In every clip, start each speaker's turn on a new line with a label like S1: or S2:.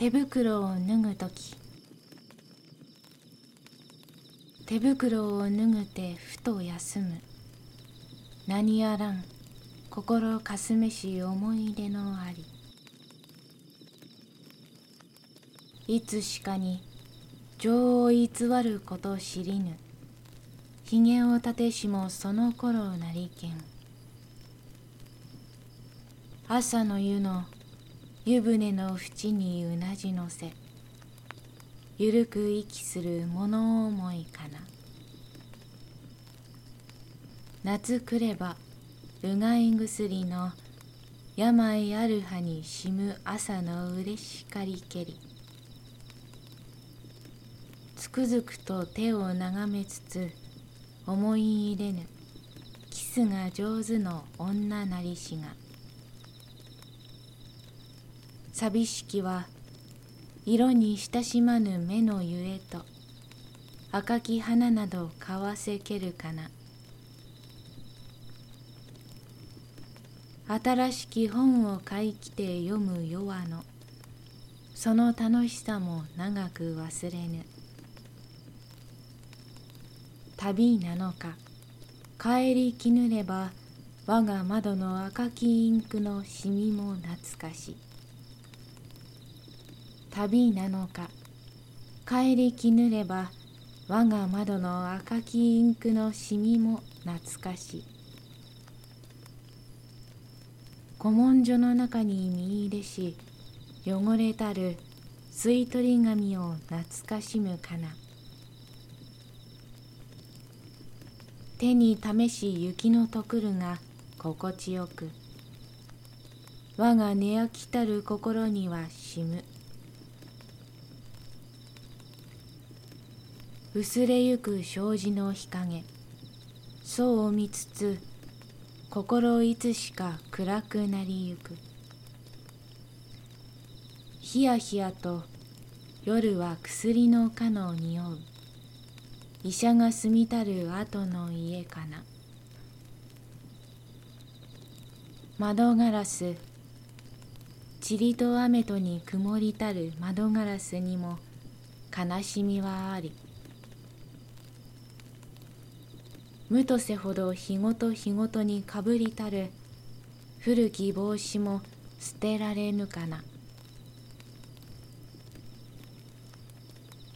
S1: 手袋を脱ぐ時。手袋を脱ぐてふと休む。何やらん。心かすめし思い出のあり。いつしかに情を偽ること知りぬ。ひげを立てしもその頃なりけん。朝の湯の湯船の縁にうなじのせ。ゆるく息する物思いかな。夏来ればうがい薬の病ある葉にしむ朝のうれしかりけり。つくづくと手を眺めつつ思い入れぬキスが上手の女なりしが。寂しきは色に親しまぬ目のゆえと赤き花など買わせけるかな。新しき本を買いきて読む夜はのその楽しさも長く忘れぬ。旅なのか帰りきぬれば我が窓の赤きインクのしみも懐かしい。旅なのか。帰りきぬれば我が窓の赤きインクのしみも懐かし古文書の中に見入れし汚れたる吸い取り紙を懐かしむかな。手に試し雪のとくるが心地よく。我が寝飽きたる心にはしむ薄れゆく障子の日陰。そうを見つつ心いつしか暗くなりゆく。ひやひやと夜は薬のかの匂う。医者が住みたる後の家かな。窓ガラス。塵と雨とに曇りたる窓ガラスにも悲しみはあり。無とせほど日ごと日ごとにかぶりたる。古き帽子も捨てられぬかな。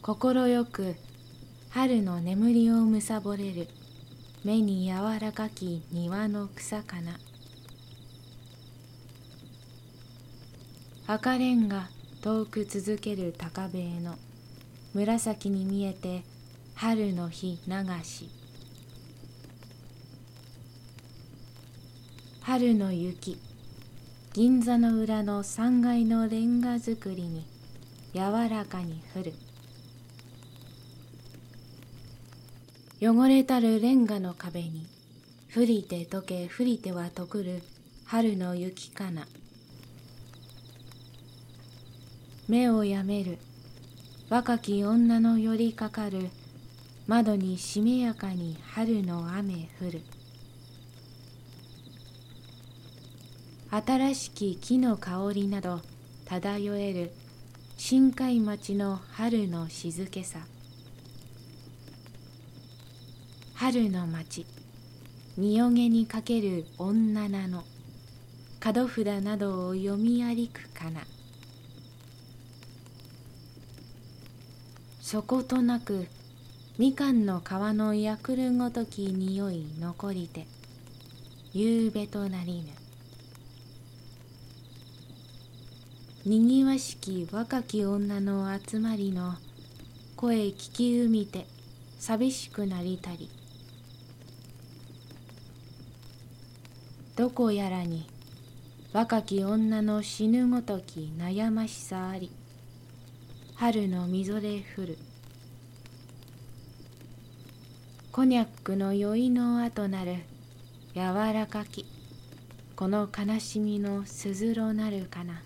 S1: 心よく春の眠りをむさぼれる。目に柔らかき庭の草かな。赤レンガ遠く続ける高塀の。紫に見えて春の日流し。春の雪。銀座の裏の3階のレンガ造りに柔らかに降る。汚れたるレンガの壁に降りて溶け降りては溶くる春の雪かな。目をやめる。若き女の寄りかかる。窓にしめやかに春の雨降る。新しき木の香りなど漂える深海町の春の静けさ。春の町身よげにかける女名の。角札などを読み歩くかな。そことなくみかんの皮のやくるごとき匂い残りて夕べとなりぬ。にぎわしき若き女の集まりの声聞きうみて寂しくなりたり。どこやらに若き女の死ぬごとき悩ましさあり。春のみぞれ降る。コニャックの酔いの後なる柔らかき。この悲しみのすずろなるかな。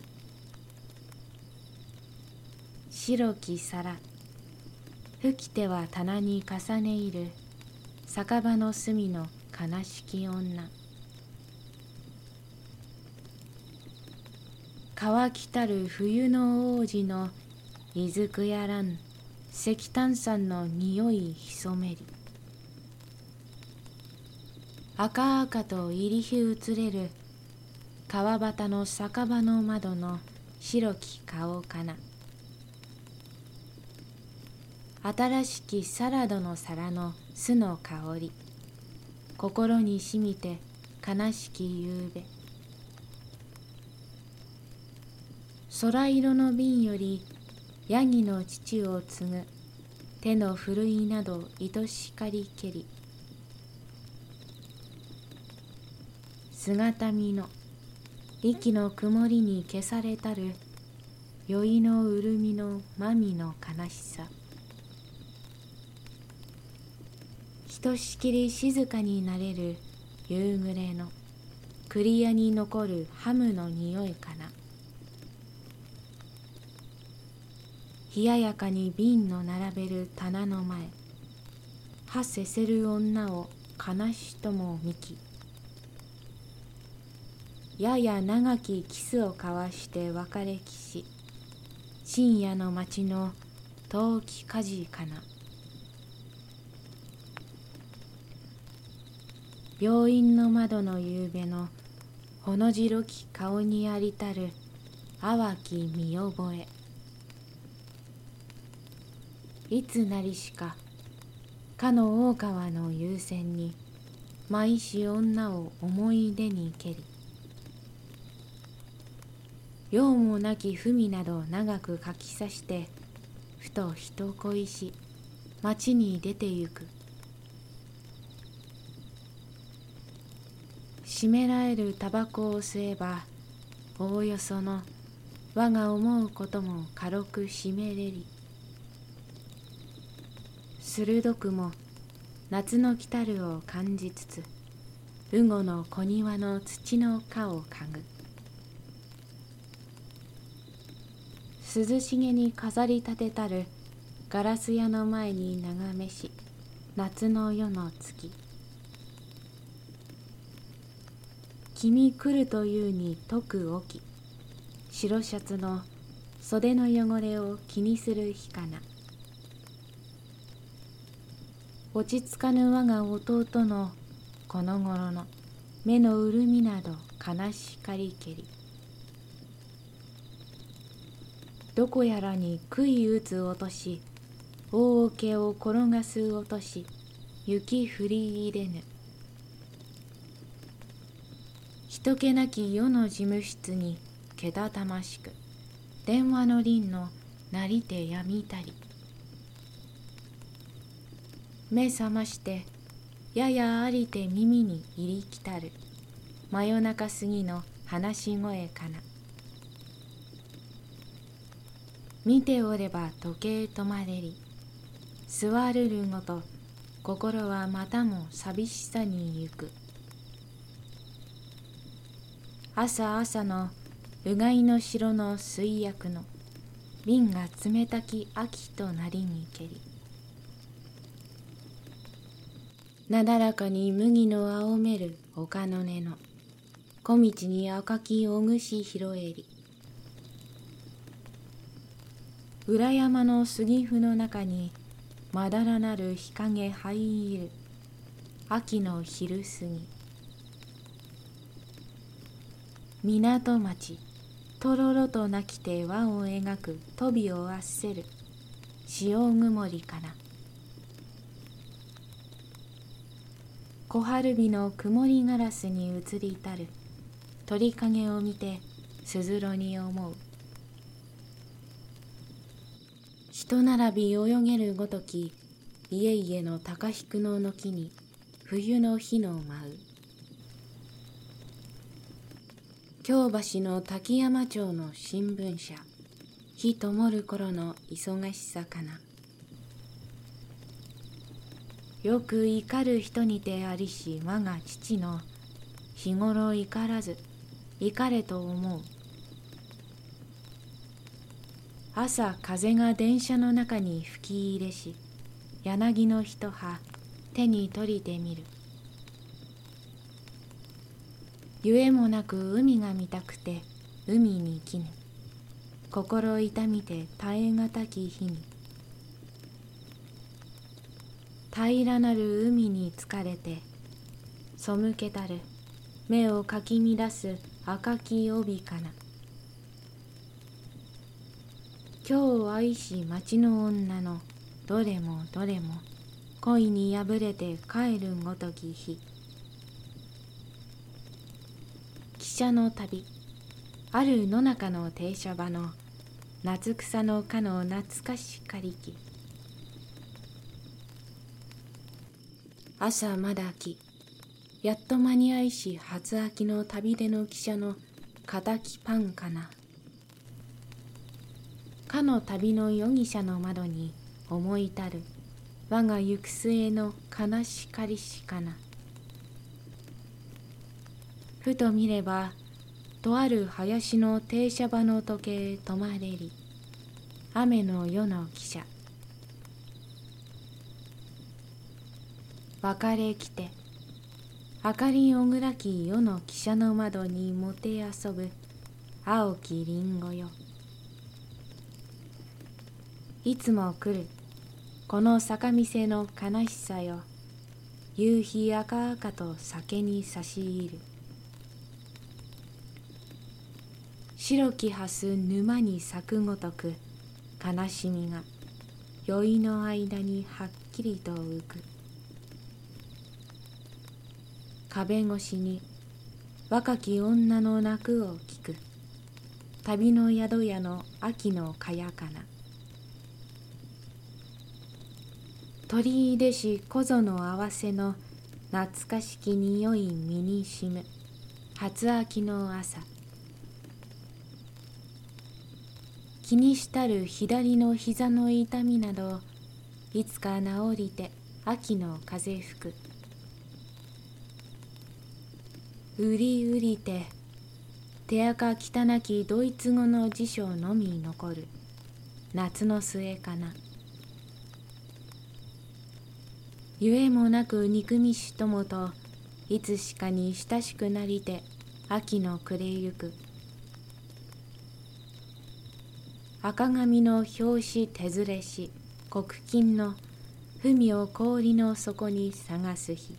S1: 白き皿。吹きては棚に重ねいる。酒場の隅の悲しき女。乾きたる冬の王子のいずくやらん。石炭酸の匂い潜めり赤々と入り火移れる。川端の酒場の窓の白き顔かな。新しきサラダの皿の酢の香り。心にしみて悲しき夕べ。空色の瓶よりヤギの父を継ぐ。手のふるいなど愛しかりけり。姿見の力の曇りに消されたる。酔いの潤みのまみの悲しさ。ひとしきり静かになれる夕暮れのクリアに残るハムの匂いかな。冷ややかに瓶の並べる棚の前はせせる女を悲しとも見き。やや長きキスを交わして別れきし深夜の街の陶器火事かな。病院の窓の夕べのほの白き顔にありたる淡き見覚え。いつなりしかかの大川の優先に舞し女を思い出にけり。用もなき文など長く書きさしてふと人恋し町に出てゆく。湿められるタバコを吸えばおおよその我が思うことも軽く湿めれり。鋭くも夏の来たるを感じつつ羽後の小庭の土の香を嗅ぐ。涼しげに飾り立てたるガラス屋の前に眺めし夏の夜の月。君来るというに解く起き白シャツの袖の汚れを気にする日かな。落ち着かぬ我が弟のこの頃の目の潤みなど悲しかりけり。どこやらに杭打つ落とし大桶を転がす落とし雪降り入れぬ。人気なき世の事務室にけたたましく電話の鈴のなりてやみたり。目覚ましてややありて耳に入りきたる。真夜中過ぎの話し声かな。見ておれば時計止まれり。座るるごと心はまたも寂しさに行く。朝朝のうがいの城の水薬の瓶が冷たき秋となりにけり。なだらかに麦の青める丘の根の。小道に赤きおぐし拾えり。裏山の杉譜の中にまだらなる日陰灰いる秋の昼過ぎ。港町。とろろと泣きて輪を描く飛びをあっせる。潮曇りかな。小春日の曇りガラスに映り至る。鳥影を見てすずろに思う。人並び泳げるごとき家々の高低の軒に冬の日の舞う。京橋の滝山町の新聞社。日灯る頃の忙しさかな。よく怒る人にてありし我が父の日頃怒らず怒れと思う。朝風が電車の中に吹き入れし柳の一葉手に取りてみる。ゆえもなく海が見たくて海に来ぬ。心痛みて耐え難き日に平らなる海に疲れて背けたる。目をかき乱す赤き帯かな。今日愛し町の女のどれもどれも恋に破れて帰るごとき日汽車の旅。ある野中の停車場の夏草のかの懐かしかりき朝まだきやっと間に合いし初秋の旅での汽車の敵パンかな。かの旅の容疑者の窓に思い至る。我が行く末の悲しかりしかな。ふと見ればとある林の停車場の時計止まれり雨の夜の汽車。別れ来て明かりおぐらき夜の汽車の窓にもて遊ぶ青きりんごよ。いつも来るこの坂店の悲しさよ。夕日赤々と酒に差し入る。白き蓮沼に咲くごとく悲しみが酔いの間にはっきりと浮く。壁越しに若き女の泣くを聞く。旅の宿屋の秋のかやかな。鳥居でし小園合わせの懐かしき匂い身にしむ。初秋の朝気にしたる左の膝の痛みなどいつか治りて秋の風吹く。うりうりて手垢汚きドイツ語の辞書のみ残る。夏の末かな。ゆえもなく憎みしともといつしかに親しくなりて秋の暮れゆく。赤髪の表紙手ずれし黒金の文を氷の底に探す日。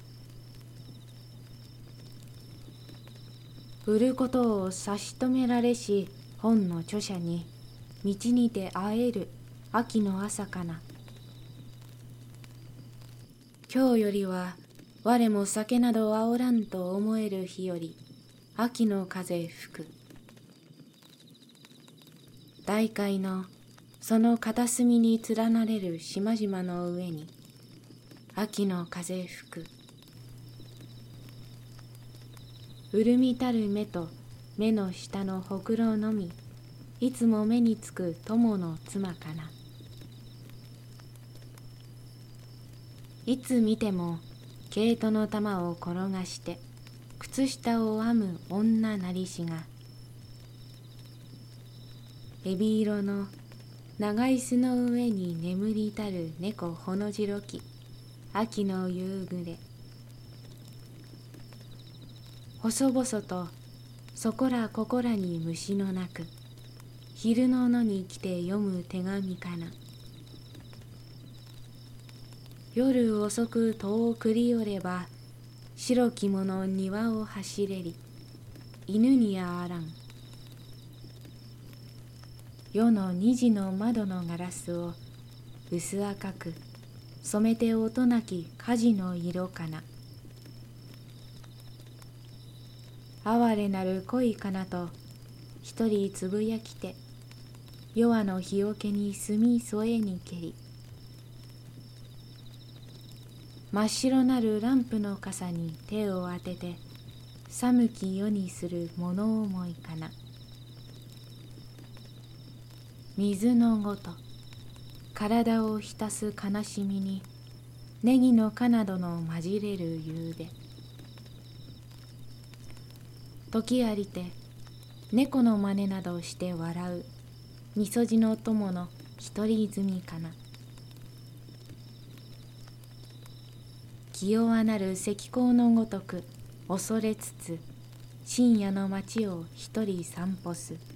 S1: 売ることを差し止められし本の著者に道にて会える秋の朝かな。今日よりは我も酒など煽らんと思える日より秋の風吹く。大海のその片隅に連なれる島々の上に秋の風吹く。潤みたる目と目の下のほくろのみいつも目につく友の妻かな。いつ見ても毛糸の玉を転がして靴下を編む女なりしがエビ色の長い巣の上に眠りたる猫ほのじろき。秋の夕暮れ。細々とそこらここらに虫の鳴く。昼の野に来て読む手紙かな。夜遅く戸を繰り寄れば白き者庭を走れり。犬にあらん。夜の二時の窓のガラスを薄赤く染めて音なき火事の色かな。哀れなる恋かなと一人つぶやきて夜の日よけに墨添えにけり。真っ白なるランプの傘に手を当てて寒き世にする物思いかな。水のごと体を浸す悲しみにネギの花などの混じれる夕べ。時ありて猫の真似などして笑うみそじの友の一人泉かな。気弱なる石膏のごとく恐れつつ深夜の街を一人散歩す。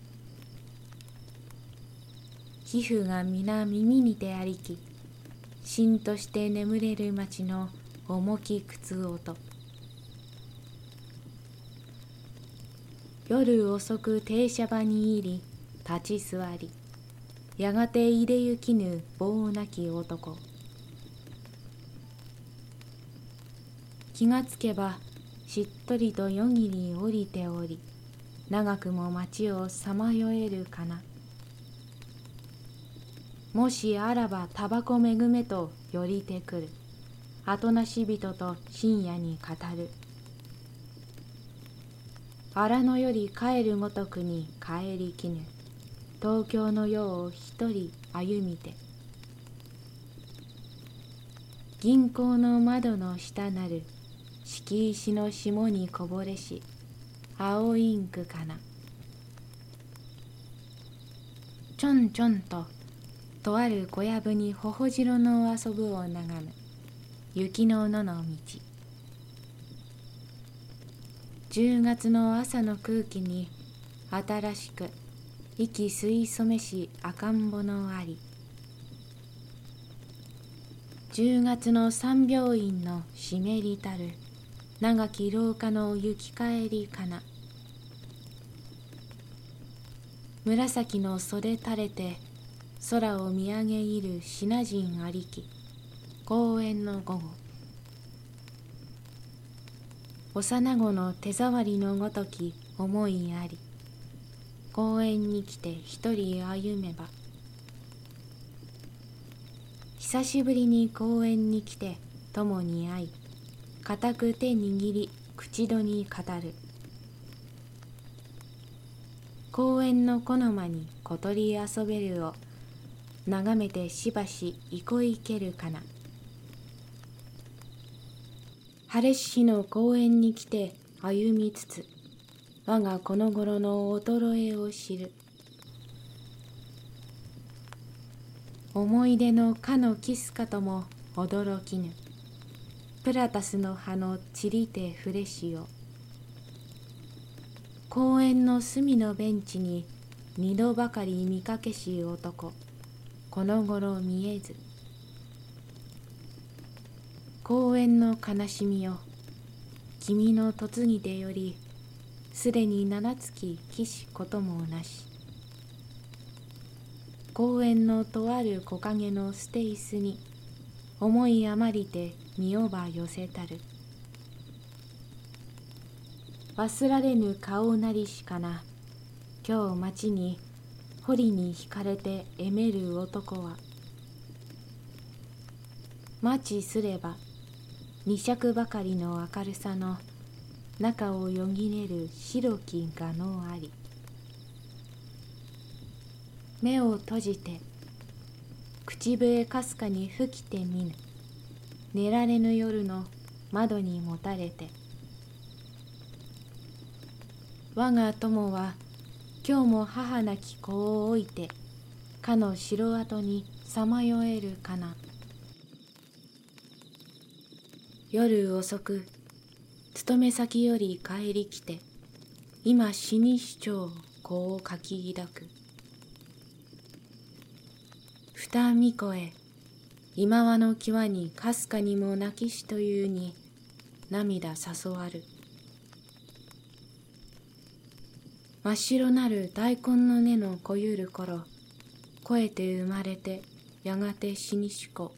S1: 皮膚が皆耳にて歩きしんとして眠れる街の重き靴音。夜遅く停車場に入り立ち座りやがていでゆきぬ棒なき男。気がつけばしっとりと夜霧に降りており長くも街をさまよえるかな。もしあらばタバコめぐめと寄りてくる。後なし人と深夜に語る。荒野より帰るごとくに帰りきぬ。東京の世を一人歩みて。銀行の窓の下なる。敷石の霜にこぼれし。青インクかな。ちょんちょんととある小籔にほほ白の遊ぶを眺む。雪の野の道。10月の朝の空気に新しく息吸い染めし赤ん坊のあり。10月の三病院の湿りたる長き廊下の行き帰りかな。紫の袖垂れて空を見上げいるシナ人ありき。公園の午後。幼子の手触りのごとき思いあり。公園に来て一人歩めば。久しぶりに公園に来て友に会い固く手握り口戸に語る。公園の木の間に小鳥遊べるを眺めてしばし憩いけるかな。晴れし日の公園に来て歩みつつ我がこの頃の衰えを知る。思い出のかのキスかとも驚きぬ。プラタスの葉の散りてフレシオ公園の隅のベンチに二度ばかり見かけし男。この頃見えず公園の悲しみよ君の嫁ぎてよりすでに七月騎士こともなし公園のとある木陰の捨て椅子に思い余りて身をば寄せたる。忘られぬ顔なりしかな今日町に堀に惹かれてえめる男は待ちすれば二尺ばかりの明るさの中をよぎれる白き画のあり。目を閉じて口笛かすかに吹きてみぬ。寝られぬ夜の窓にもたれて。我が友は今日も母なき子を置いてかの城跡にさまよえるかな。夜遅く勤め先より帰り来て今死に主張子を書き抱く。二見子へ今和の際にかすかにも泣きしというに涙誘わる。真っ白なる大根の根のこゆる頃肥えて生まれてやがて死にしこ。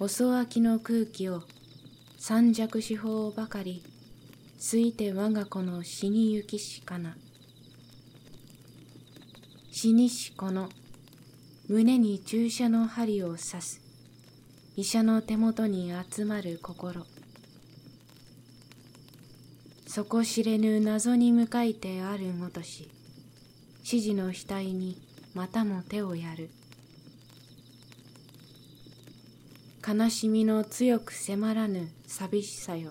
S1: 遅明きの空気を三尺四方ばかりすいて我が子の死にゆきしかな。死にしこの胸に注射の針を刺す。医者の手元に集まる心。底知れぬ謎に向かいてあるごとし指示の額にまたも手をやる。悲しみの強く迫らぬ寂しさよ。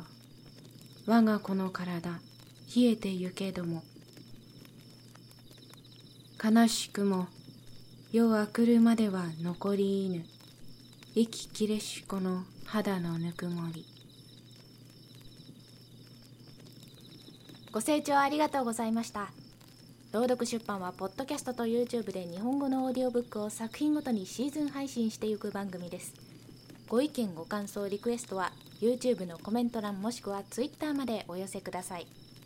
S1: 我が子の体冷えてゆけども。悲しくも夜明くるまでは残り犬。息切れしこの肌のぬくもり。ご清聴ありがとうございました。朗読出版はポッドキャストと YouTube で日本語のオーディオブックを作品ごとにシーズン配信していく番組です。ご意見ご感想リクエストは YouTube のコメント欄もしくは Twitter までお寄せください。